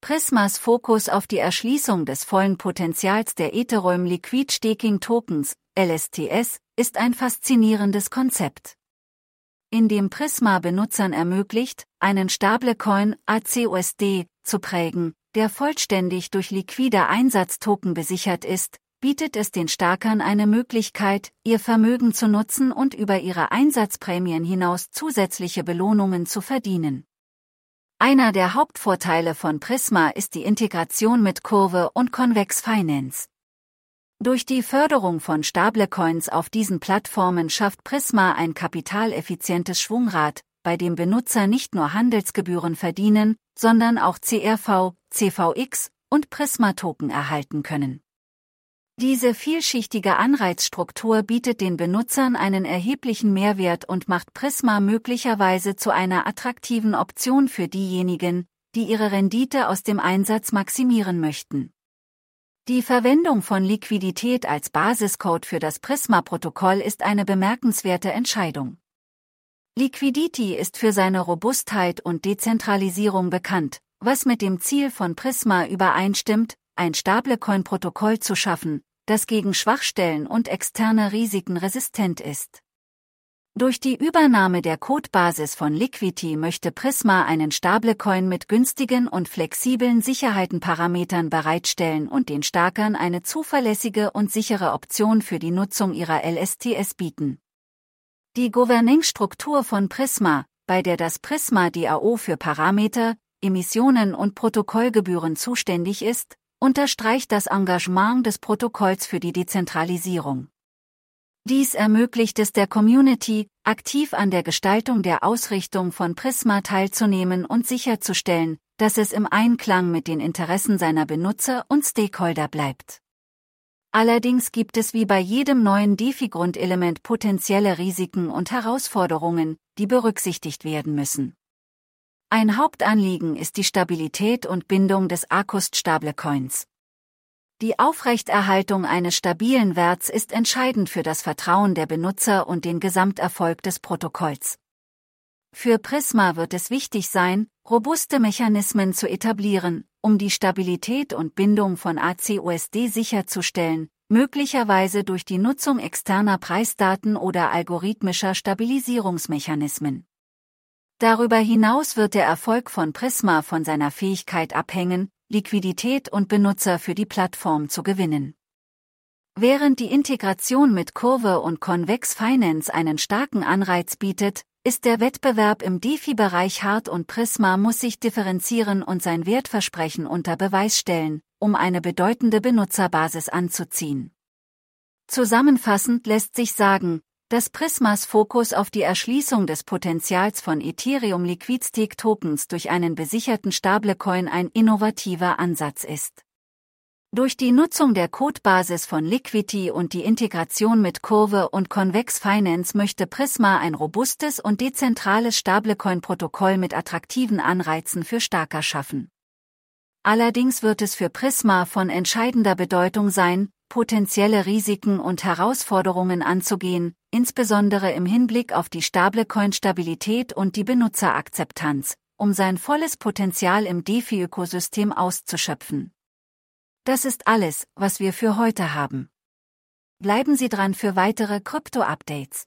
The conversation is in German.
Prismas Fokus auf die Erschließung des vollen Potenzials der Ethereum Liquid Staking Tokens, LSTS, ist ein faszinierendes Konzept. Indem Prisma Benutzern ermöglicht, einen Stablecoin ACUSD zu prägen, der vollständig durch liquide Einsatztoken besichert ist, bietet es den Starkern eine Möglichkeit, ihr Vermögen zu nutzen und über ihre Einsatzprämien hinaus zusätzliche Belohnungen zu verdienen. Einer der Hauptvorteile von Prisma ist die Integration mit Kurve und Convex Finance. Durch die Förderung von Stablecoins auf diesen Plattformen schafft Prisma ein kapitaleffizientes Schwungrad, bei dem Benutzer nicht nur Handelsgebühren verdienen, sondern auch CRV, CVX und Prisma-Token erhalten können. Diese vielschichtige Anreizstruktur bietet den Benutzern einen erheblichen Mehrwert und macht Prisma möglicherweise zu einer attraktiven Option für diejenigen, die ihre Rendite aus dem Einsatz maximieren möchten. Die Verwendung von Liquidität als Basiscode für das Prisma-Protokoll ist eine bemerkenswerte Entscheidung. Liquidity ist für seine Robustheit und Dezentralisierung bekannt, was mit dem Ziel von Prisma übereinstimmt, ein Stablecoin-Protokoll zu schaffen, das gegen Schwachstellen und externe Risiken resistent ist. Durch die Übernahme der Codebasis von Liquidity möchte Prisma einen Stablecoin mit günstigen und flexiblen Sicherheitenparametern bereitstellen und den Starkern eine zuverlässige und sichere Option für die Nutzung ihrer LSTS bieten. Die Governing-Struktur von Prisma, bei der das Prisma DAO für Parameter, Emissionen und Protokollgebühren zuständig ist, unterstreicht das Engagement des Protokolls für die Dezentralisierung. Dies ermöglicht es der Community, aktiv an der Gestaltung der Ausrichtung von Prisma teilzunehmen und sicherzustellen, dass es im Einklang mit den Interessen seiner Benutzer und Stakeholder bleibt. Allerdings gibt es wie bei jedem neuen DeFi-Grundelement potenzielle Risiken und Herausforderungen, die berücksichtigt werden müssen. Ein Hauptanliegen ist die Stabilität und Bindung des Akust-Stablecoins. Die Aufrechterhaltung eines stabilen Werts ist entscheidend für das Vertrauen der Benutzer und den Gesamterfolg des Protokolls. Für Prisma wird es wichtig sein, robuste Mechanismen zu etablieren, um die Stabilität und Bindung von ACUSD sicherzustellen, möglicherweise durch die Nutzung externer Preisdaten oder algorithmischer Stabilisierungsmechanismen. Darüber hinaus wird der Erfolg von Prisma von seiner Fähigkeit abhängen, Liquidität und Benutzer für die Plattform zu gewinnen. Während die Integration mit Kurve und Convex Finance einen starken Anreiz bietet, ist der Wettbewerb im DeFi-Bereich hart und Prisma muss sich differenzieren und sein Wertversprechen unter Beweis stellen, um eine bedeutende Benutzerbasis anzuziehen. Zusammenfassend lässt sich sagen, dass Prismas Fokus auf die Erschließung des Potenzials von Ethereum Liquid Stake Tokens durch einen besicherten Stablecoin ein innovativer Ansatz ist. Durch die Nutzung der Codebasis von Liquidity und die Integration mit Kurve und Convex Finance möchte Prisma ein robustes und dezentrales Stablecoin-Protokoll mit attraktiven Anreizen für Starker schaffen. Allerdings wird es für Prisma von entscheidender Bedeutung sein, potenzielle Risiken und Herausforderungen anzugehen, insbesondere im Hinblick auf die Stablecoin-Stabilität und die Benutzerakzeptanz, um sein volles Potenzial im DeFi-Ökosystem auszuschöpfen. Das ist alles, was wir für heute haben. Bleiben Sie dran für weitere Krypto-Updates.